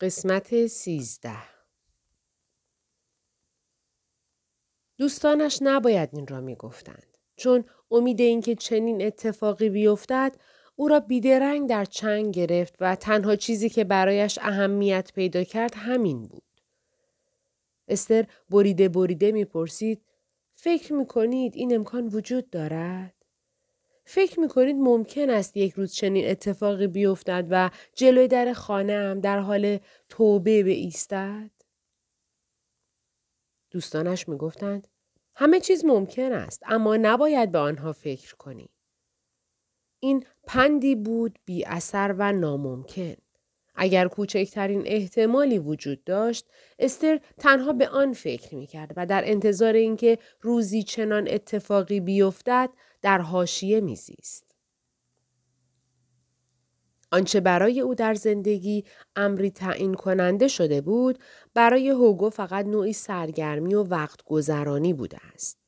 قسمت سیزده دوستانش نباید این را می گفتند. چون امید اینکه چنین اتفاقی بیفتد او را بیدرنگ در چنگ گرفت و تنها چیزی که برایش اهمیت پیدا کرد همین بود. استر بریده بریده می‌پرسید فکر می کنید این امکان وجود دارد؟ فکر می کنید ممکن است یک روز چنین اتفاقی بیفتد و جلوی در خانهام در حال توبه به ایستد؟ دوستانش می گفتند همه چیز ممکن است اما نباید به آنها فکر کنی. این پندی بود بی اثر و ناممکن. اگر کوچکترین احتمالی وجود داشت استر تنها به آن فکر می کرد و در انتظار اینکه روزی چنان اتفاقی بیفتد در حاشیه میزیست. آنچه برای او در زندگی امری تعیین کننده شده بود برای هوگو فقط نوعی سرگرمی و وقت گذرانی بوده است.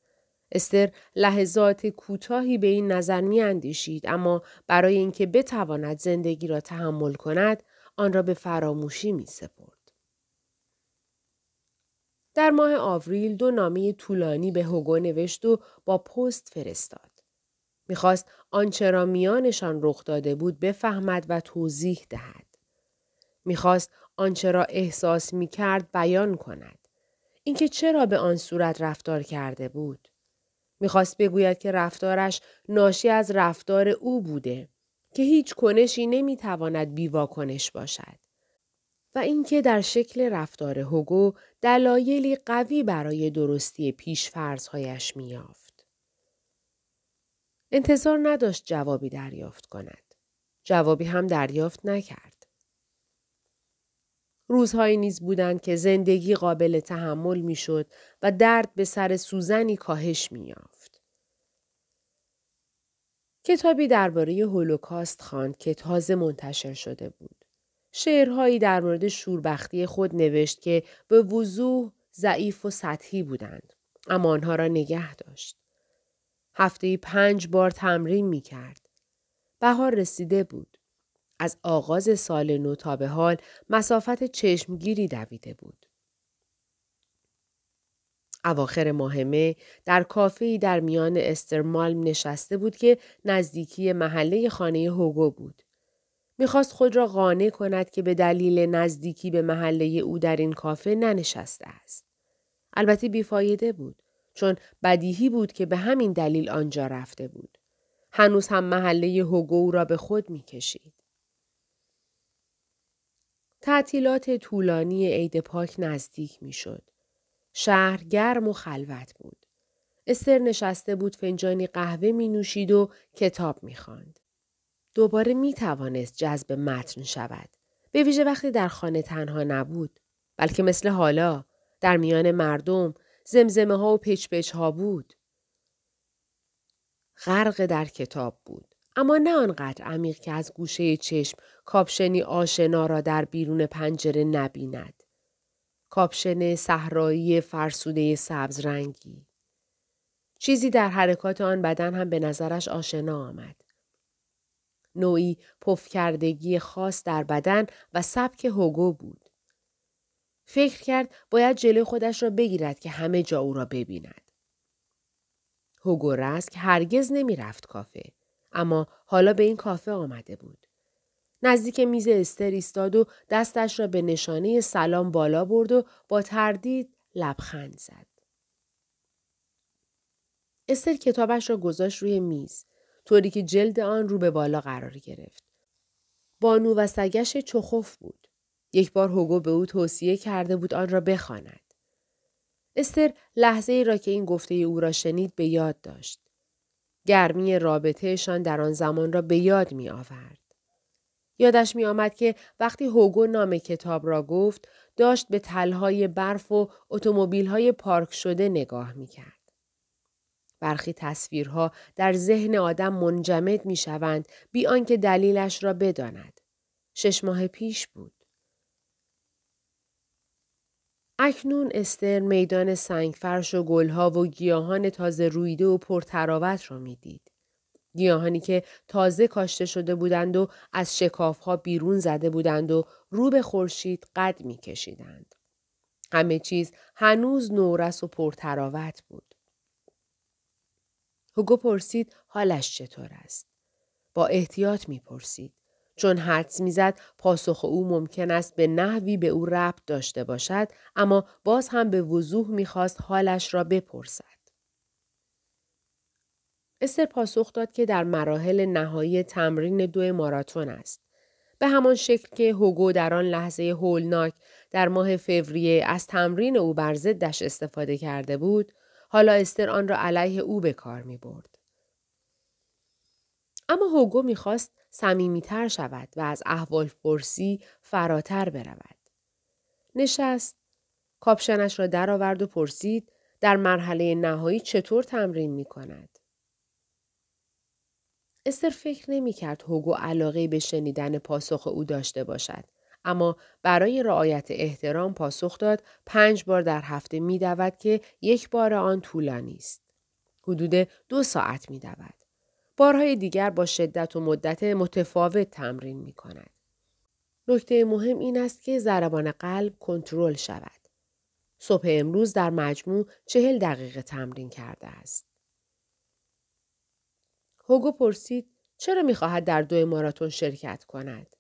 استر لحظات کوتاهی به این نظر می اندیشید اما برای اینکه بتواند زندگی را تحمل کند آن را به فراموشی می سپرد. در ماه آوریل دو نامه طولانی به هوگو نوشت و با پست فرستاد. می‌خواست آنچه را میانشان رخ داده بود بفهمد و توضیح دهد. می‌خواست آنچه را احساس می‌کرد بیان کند. اینکه چرا به آن صورت رفتار کرده بود. می‌خواست بگوید که رفتارش ناشی از رفتار او بوده که هیچ کنشی نمی‌تواند بیواکنش باشد. و اینکه در شکل رفتار هوگو دلایلی قوی برای درستی پیشفرزهایش میافت. انتظار نداشت جوابی دریافت کند. جوابی هم دریافت نکرد. روزهایی نیز بودند که زندگی قابل تحمل می‌شد و درد به سر سوزنی کاهش مییافت. کتابی درباره هولوکاست خواند که تازه منتشر شده بود. شعرهایی در مورد شوربختی خود نوشت که به وضوح ضعیف و سطحی بودند اما آنها را نگه داشت. هفته پنج بار تمرین می کرد. بهار رسیده بود. از آغاز سال نو تا به حال مسافت چشمگیری دویده بود. اواخر ماهمه در کافه‌ای در میان استرمالم نشسته بود که نزدیکی محله خانه هوگو بود. می‌خواست خود را قانع کند که به دلیل نزدیکی به محله او در این کافه ننشسته است. البته بیفایده بود. چون بدیهی بود که به همین دلیل آنجا رفته بود. هنوز هم محله هوگو را به خود می کشید. تعطیلات طولانی عید پاک نزدیک می شد. شهر گرم و خلوت بود. استر نشسته بود فنجانی قهوه می نوشید و کتاب می خواند. دوباره می توانست جذب متن شود. به ویژه وقتی در خانه تنها نبود. بلکه مثل حالا در میان مردم زمزمه ها و پچ پچ ها بود. غرق در کتاب بود. اما نه آنقدر عمیق که از گوشه چشم کاپشنی آشنا را در بیرون پنجره نبیند. کاپشن صحرایی فرسوده سبز رنگی. چیزی در حرکات آن بدن هم به نظرش آشنا آمد. نوعی پفکردگی خاص در بدن و سبک هوگو بود. فکر کرد باید جلوی خودش را بگیرد که همه جا او را ببیند. هوگو رسک هرگز نمی رفت کافه. اما حالا به این کافه آمده بود. نزدیک میز استر ایستاد و دستش را به نشانه سلام بالا برد و با تردید لبخند زد. استر کتابش را گذاشت روی میز طوری که جلد آن رو به بالا قرار گرفت. بانو و سگش چخوف بود. یک بار هوگو به او توصیه کرده بود آن را بخواند. استر لحظه ای را که این گفته او را شنید به یاد داشت. گرمی رابطهشان در آن زمان را به یاد می آورد. یادش می آمد که وقتی هوگو نام کتاب را گفت داشت به تلهای برف و اتومبیل‌های پارک شده نگاه می کرد. برخی تصویرها در ذهن آدم منجمد می شوند بی آنکه دلیلش را بداند. شش ماه پیش بود. اکنون استر میدان سنگفرش و گلها و گیاهان تازه رویده و پرتراوت را می‌دید. گیاهانی که تازه کاشته شده بودند و از شکافها بیرون زده بودند و رو به خورشید قد می کشیدند. همه چیز هنوز نورس و پرتراوت بود. هوگو پرسید حالش چطور است؟ با احتیاط می پرسید. چون حدس می‌زد پاسخ او ممکن است به نحوی به او ربط داشته باشد اما باز هم به وضوح می‌خواست حالش را بپرسد. استر پاسخ داد که در مراحل نهایی تمرین دو ماراتون است. به همان شکل که هوگو در آن لحظه هولناک در ماه فوریه از تمرین او بر ضدش استفاده کرده بود، حالا استر آن را علیه او به کار می برد. اما هوگو می‌خواست صمیمیتر شود و از احوال پرسی فراتر برود. نشست. کاپشنش را درآورد و پرسید در مرحله نهایی چطور تمرین می کند. استر فکر نمی کرد هوگو علاقه به شنیدن پاسخ او داشته باشد. اما برای رعایت احترام پاسخ داد پنج بار در هفته می که یک بار آن طولانی است. حدود دو ساعت می دود. بارهای دیگر با شدت و مدت متفاوت تمرین می کند. نکته مهم این است که ضربان قلب کنترل شود. صبح امروز در مجموع چهل دقیقه تمرین کرده است. هوگو پرسید چرا می‌خواهد در دو ماراتون شرکت کند؟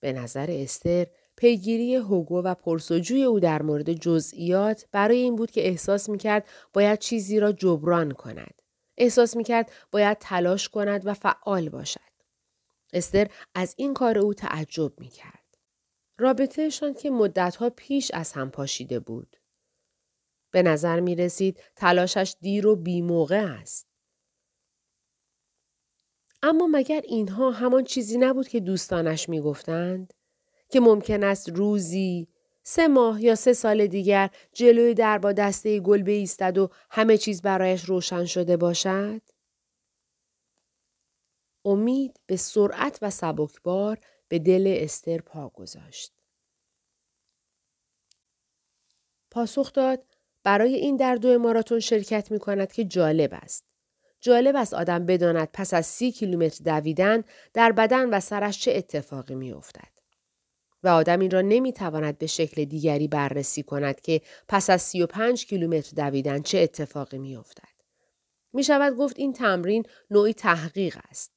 به نظر استر پیگیری هوگو و پرسجوی او در مورد جزئیات برای این بود که احساس می‌کرد باید چیزی را جبران کند. احساس می‌کرد باید تلاش کند و فعال باشد. استر از این کار او تعجب می‌کرد. رابطهشان که مدتها پیش از هم پاشیده بود. به نظر می رسید تلاشش دیر و بیموقع است. اما مگر اینها همان چیزی نبود که دوستانش می گفتند؟ که ممکن است روزی سه ماه یا سه سال دیگر جلوی در با دسته گل ایستد و همه چیز برایش روشن شده باشد؟ امید به سرعت و سبکبار به دل استر پا گذاشت. پاسخ داد برای این در دو ماراتون شرکت می کند که جالب است. جالب است آدم بداند پس از سی کیلومتر دویدن در بدن و سرش چه اتفاقی می افتد. و آدم این را نمی‌تواند به شکل دیگری بررسی کند که پس از 35 کیلومتر دویدن چه اتفاقی میافتد. می شود گفت این تمرین نوعی تحقیق است.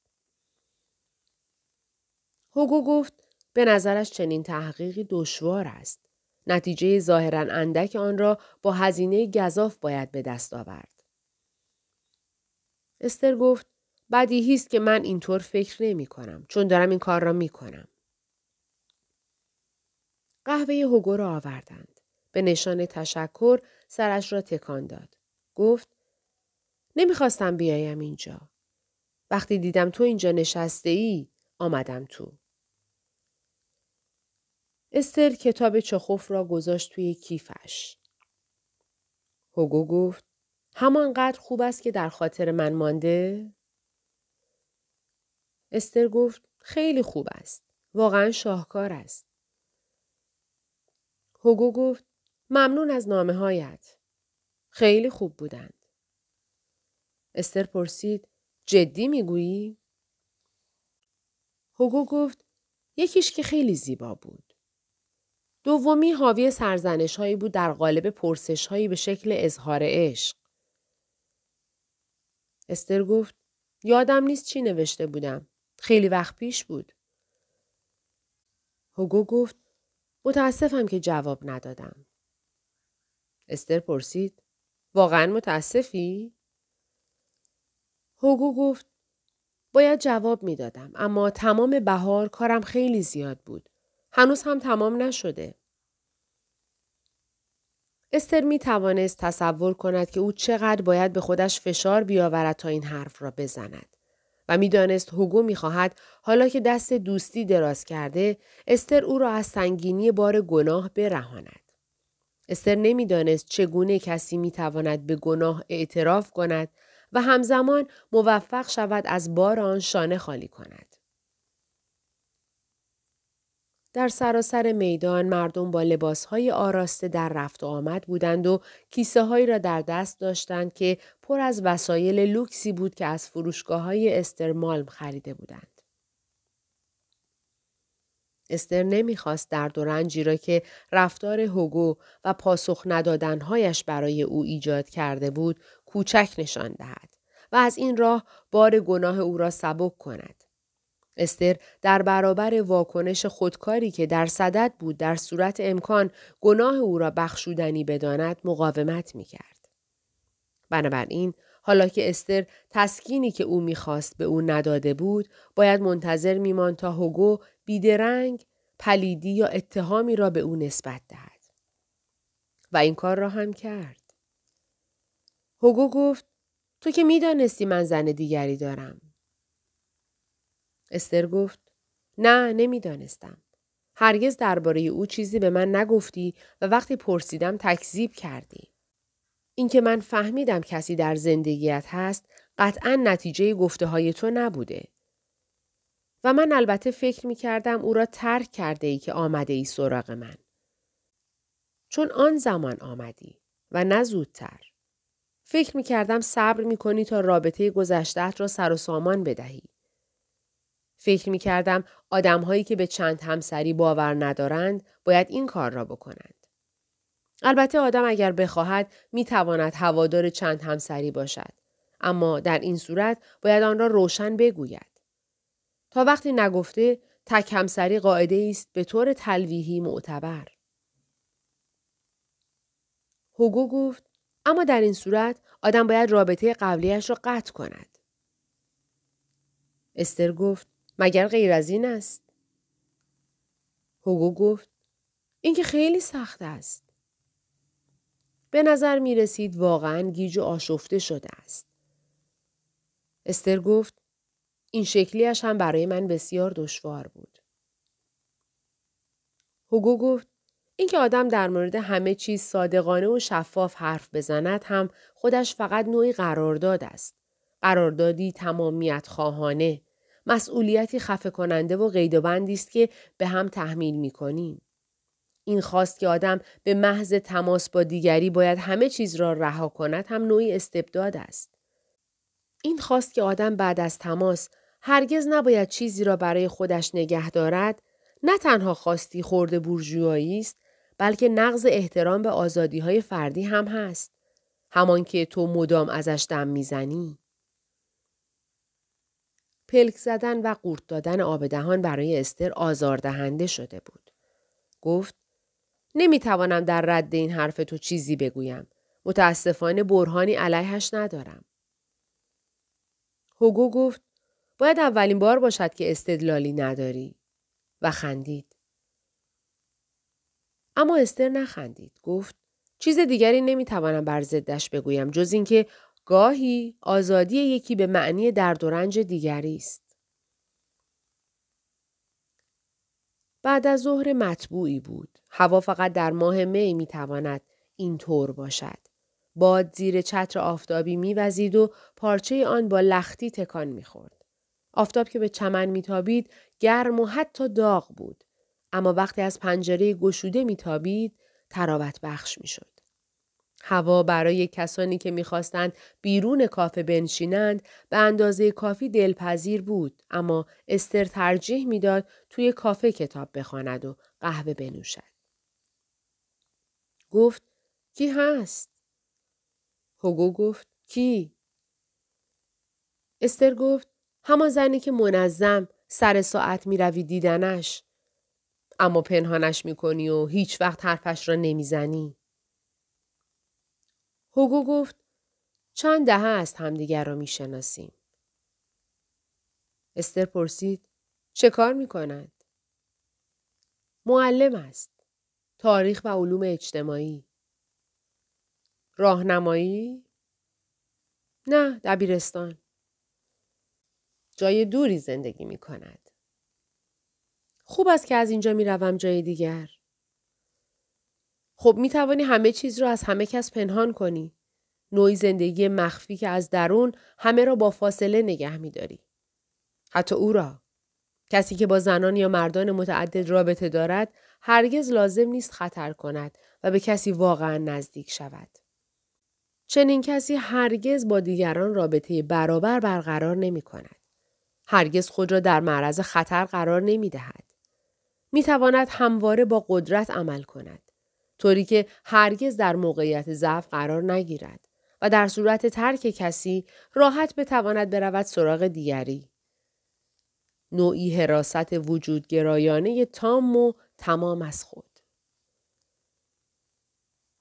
هوگو گفت به نظرش چنین تحقیقی دشوار است. نتیجه ظاهرا اندک آن را با هزینه گذاف باید به دست آورد. استر گفت بدیهی است که من اینطور فکر نمی کنم چون دارم این کار را می کنم. قهوه هوگو را آوردند. به نشان تشکر سرش را تکان داد. گفت نمی‌خواستم بیایم اینجا. وقتی دیدم تو اینجا نشسته ای آمدم تو. استر کتاب چخوف را گذاشت توی کیفش. هوگو گفت همانقدر خوب است که در خاطر من مانده؟ استر گفت خیلی خوب است. واقعا شاهکار است. هوگو گفت ممنون از نامه هایت. خیلی خوب بودند. استر پرسید جدی می‌گویی؟ هوگو گفت یکیش که خیلی زیبا بود. دومی حاوی سرزنش هایی بود در قالب پرسش هایی به شکل اظهار عشق. استر گفت یادم نیست چی نوشته بودم. خیلی وقت پیش بود. هوگو گفت متاسفم که جواب ندادم. استر پرسید واقعا متاسفی؟ هوگو گفت باید جواب می‌دادم اما تمام بهار کارم خیلی زیاد بود. هنوز هم تمام نشده. استر می توانست تصور کند که او چقدر باید به خودش فشار بیاورد تا این حرف را بزند. و می‌دانست هوگو می‌خواهد حالا که دست دوستی دراز کرده استر او را از سنگینی بار گناه برهاند. استر نمی‌دانست چگونه کسی می‌تواند به گناه اعتراف کند و همزمان موفق شود از بار آن شانه خالی کند. در سراسر میدان مردم با لباسهای آراسته در رفت و آمد بودند و کیسه هایی را در دست داشتند که پر از وسایل لوکسی بود که از فروشگاه های استرمالم خریده بودند. استر نمی‌خواست درد و رنجی را که رفتار هوگو و پاسخ ندادنهایش برای او ایجاد کرده بود کوچک نشان دهد و از این راه بار گناه او را سبک کند. استر در برابر واکنش خودکاری که در صدد بود در صورت امکان گناه او را بخشودنی بداند مقاومت می کرد. بنابراین حالا که استر تسکینی که او می‌خواست به او نداده بود باید منتظر میماند تا هوگو بیدرنگ پلیدی یا اتهامی را به او نسبت دهد. و این کار را هم کرد. هوگو گفت تو که می‌دانستی من زن دیگری دارم. استر گفت نه نمی‌دانستم. هرگز درباره او چیزی به من نگفتی و وقتی پرسیدم تکذیب کردی. اینکه من فهمیدم کسی در زندگیت هست قطعا نتیجه گفته های تو نبوده. و من البته فکر می کردم او را ترک کرده ای که آمده ای سراغ من. چون آن زمان آمدی و نه زودتر. فکر می کردم صبر می کنی تا رابطه گذشتهت را سر و سامان بدهی. فکر می کردم آدم هایی که به چند همسری باور ندارند باید این کار را بکنند. البته آدم اگر بخواهد می تواند هوادار چند همسری باشد. اما در این صورت باید آن را روشن بگوید. تا وقتی نگفته تک همسری قاعده است به طور تلویحی معتبر. هوگو گفت اما در این صورت آدم باید رابطه قبلیش را قطع کند. استر گفت مگر غیر از این است؟ هوگو گفت این که خیلی سخت است. به نظر می رسید واقعا گیج و آشفته شده است. استر گفت این شکلیش هم برای من بسیار دشوار بود. هوگو گفت اینکه آدم در مورد همه چیز صادقانه و شفاف حرف بزند هم خودش فقط نوعی قرارداد است. قراردادی تمامیت خواهانه مسئولیتی خفه کننده و قید و بندی است که به هم تحمیل می کنیم. این خواست که آدم به محض تماس با دیگری باید همه چیز را رها کند هم نوعی استبداد است. این خواست که آدم بعد از تماس هرگز نباید چیزی را برای خودش نگه دارد نه تنها خواستی خورده بورژوایی است بلکه نقض احترام به آزادی های فردی هم هست. همان که تو مدام ازش دم می‌زنی. پلک زدن و قورت دادن آب دهان برای استر آزاردهنده شده بود. گفت نمی‌توانم در رد این حرف تو چیزی بگویم. متاسفانه برهانی علیهش ندارم. هوگو گفت باید اولین بار باشد که استدلالی نداری و خندید. اما استر نخندید. گفت چیز دیگری نمی‌توانم بر ضدش بگویم جز اینکه گاهی آزادی یکی به معنی درد و رنج دیگری است. بعد از ظهر مطبوعی بود. هوا فقط در ماه می می تواند این طور باشد. باد زیر چتر آفتابی میوزید و پارچه آن با لختی تکان می‌خورد. آفتاب که به چمن میتابید گرم و حتی داغ بود. اما وقتی از پنجره گشوده میتابید تراوت بخش می‌شد. هوا برای کسانی که می‌خواستند بیرون کافه بنشینند به اندازه کافی دلپذیر بود اما استر ترجیح می‌داد توی کافه کتاب بخواند و قهوه بنوشد. گفت کی هست؟ هوگو گفت کی؟ استر گفت همان زنی که منظم سر ساعت می روی دیدنش. اما پنهانش می کنی و هیچ وقت حرفش را نمی‌زنی. هوگو گفت چند دهه است همدیگر را می‌شناسیم. استر پرسید چه کار می کند؟ معلم است. تاریخ و علوم اجتماعی. راهنمایی؟ نه دبیرستان. جای دوری زندگی می کند. خوب است که از اینجا می روم جای دیگر. خب می توانی همه چیز را از همه کس پنهان کنی. نوعی زندگی مخفی که از درون همه را با فاصله نگه می داری. حتی او را. کسی که با زنان یا مردان متعدد رابطه دارد هرگز لازم نیست خطر کند و به کسی واقعا نزدیک شود. چنین کسی هرگز با دیگران رابطه برابر برقرار نمی کند. هرگز خود را در معرض خطر قرار نمی دهد. می تواند همواره با قدرت عمل کند. طوری که هرگز در موقعیت ضعف قرار نگیرد و در صورت ترک کسی راحت بتواند برود سراغ دیگری. نوعی حراست وجودگرایانه تام و تمام از خود.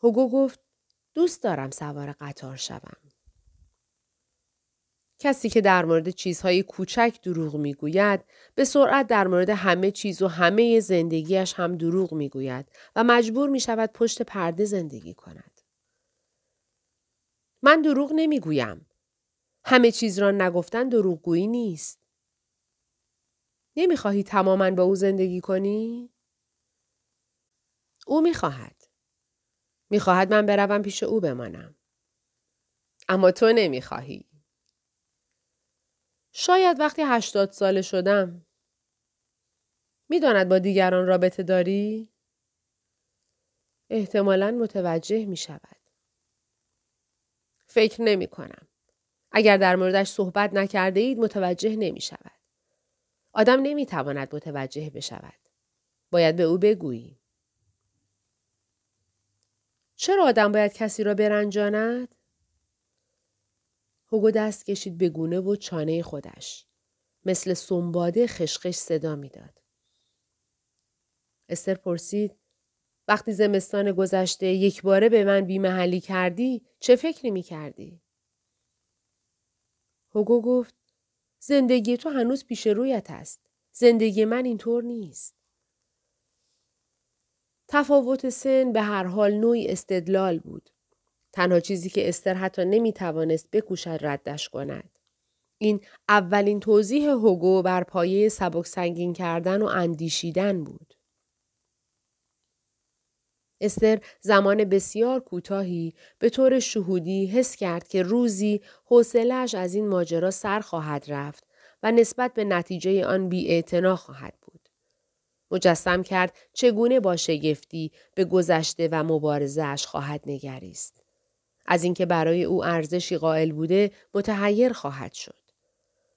هوگو گفت دوست دارم سوار قطار شوم. کسی که در مورد چیزهای کوچک دروغ می‌گوید به سرعت در مورد همه چیز و همه زندگیش هم دروغ می‌گوید و مجبور می شود پشت پرده زندگی کند. من دروغ نمی‌گویم. همه چیز را نگفتن دروغگویی نیست. نمی‌خواهی تماما با او زندگی کنی؟ او می‌خواهد. می‌خواهد من بروم پیش او بمانم. اما تو نمی‌خواهی. شاید وقتی هشتاد ساله شدم. می‌داند با دیگران رابطه داری؟ احتمالا متوجه می شود. فکر نمی کنم. اگر در موردش صحبت نکرده اید متوجه نمی شود. آدم نمی تواند متوجه بشود. باید به او بگویی. چرا آدم باید کسی را برنجاند؟ هوگو دست کشید به گونه و چانه خودش. مثل سنباده خشخش صدا می‌داد. استر پرسید وقتی زمستان گذشته یک باره به من بیمحلی کردی چه فکری می کردی؟ هوگو گفت زندگی تو هنوز پیش رویت است. زندگی من اینطور نیست. تفاوت سن به هر حال نوعی استدلال بود. تنها چیزی که استر حتی نمی توانست بکوشد ردش کند. این اولین توضیح هوگو بر پایه سبک سنگین کردن و اندیشیدن بود. استر زمان بسیار کوتاهی به طور شهودی حس کرد که روزی حوصلهاش از این ماجرا سر خواهد رفت و نسبت به نتیجه آن بی خواهد بود. مجسم کرد چگونه با شگفتی به گذشته و مبارزهاش خواهد نگریست. از اینکه برای او ارزشی قائل بوده متحیر خواهد شد.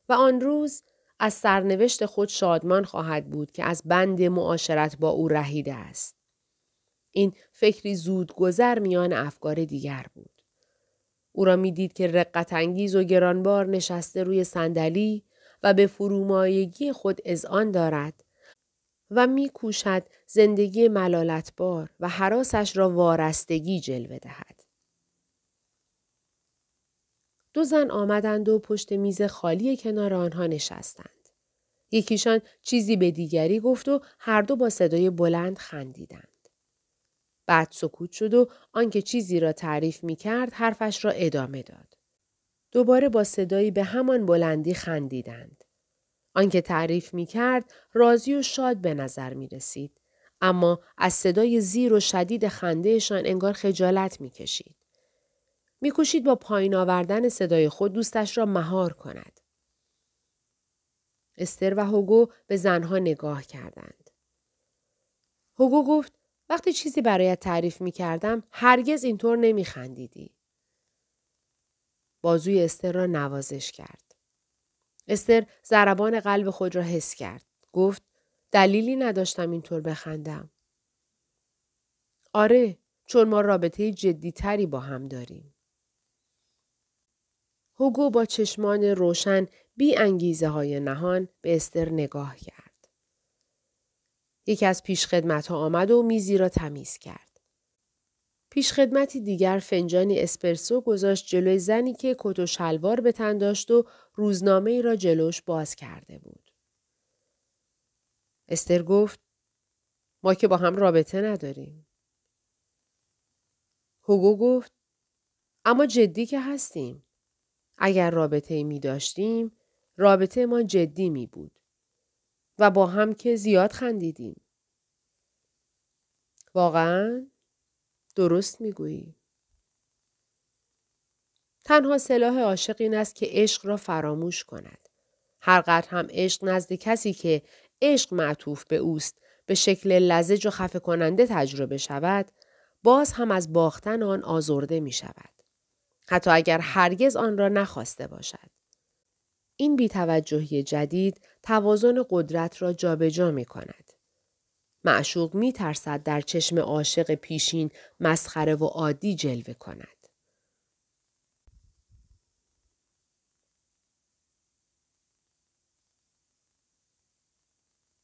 و آن روز از سرنوشت خود شادمان خواهد بود که از بند معاشرت با او رهیده است. این فکری زود گذر میان افکار دیگر بود. او را می‌دید که رقت انگیز و گرانبار نشسته روی صندلی و به فرومایگی خود اذعان دارد و میکوشد زندگی ملالتبار و حراسش را وارستگی جلوه دهد. دو زن آمدند و پشت میز خالی کنار آنها نشستند. یکیشان چیزی به دیگری گفت و هر دو با صدای بلند خندیدند. بعد سکوت شد و آنکه چیزی را تعریف می کرد حرفش را ادامه داد. دوباره با صدایی به همان بلندی خندیدند. آنکه تعریف می کرد راضی و شاد به نظر می رسید. اما از صدای زیر و شدید خندهشان انگار خجالت می کشید. می کشید با پایین آوردن صدای خود دوستش را مهار کند. استر و هوگو به زنها نگاه کردند. هوگو گفت وقتی چیزی برایت تعریف می کردم هرگز اینطور نمی خندیدی. بازوی استر را نوازش کرد. استر ضربان قلب خود را حس کرد. گفت دلیلی نداشتم اینطور بخندم. آره چون ما رابطه جدی تری با هم داریم. هوگو با چشمان روشن بی انگیزه های نهان به استر نگاه کرد. یکی از پیشخدمت ها آمد و میزی را تمیز کرد. پیشخدمتی دیگر فنجانی اسپرسو گذاشت جلوی زنی که کت و شلوار به تن داشت و روزنامه ای را جلوش باز کرده بود. استر گفت ما که با هم رابطه نداریم. هوگو گفت اما جدی که هستیم. اگر رابطه می داشتیم رابطه ما جدی می بود. و با هم که زیاد خندیدیم. واقعا درست می‌گویی. تنها سلاح عاشق این است که عشق را فراموش کند. هر قدر هم عشق نزد کسی که عشق معطوف به اوست به شکل لزج و خفه کننده تجربه شود باز هم از باختن آن آزرده می شود. حتی اگر هرگز آن را نخواسته باشد. این بیتوجهی جدید توازن قدرت را جابجا جا می کند. معشوق می ترسد در چشم عاشق پیشین مسخره و عادی جلوه کند.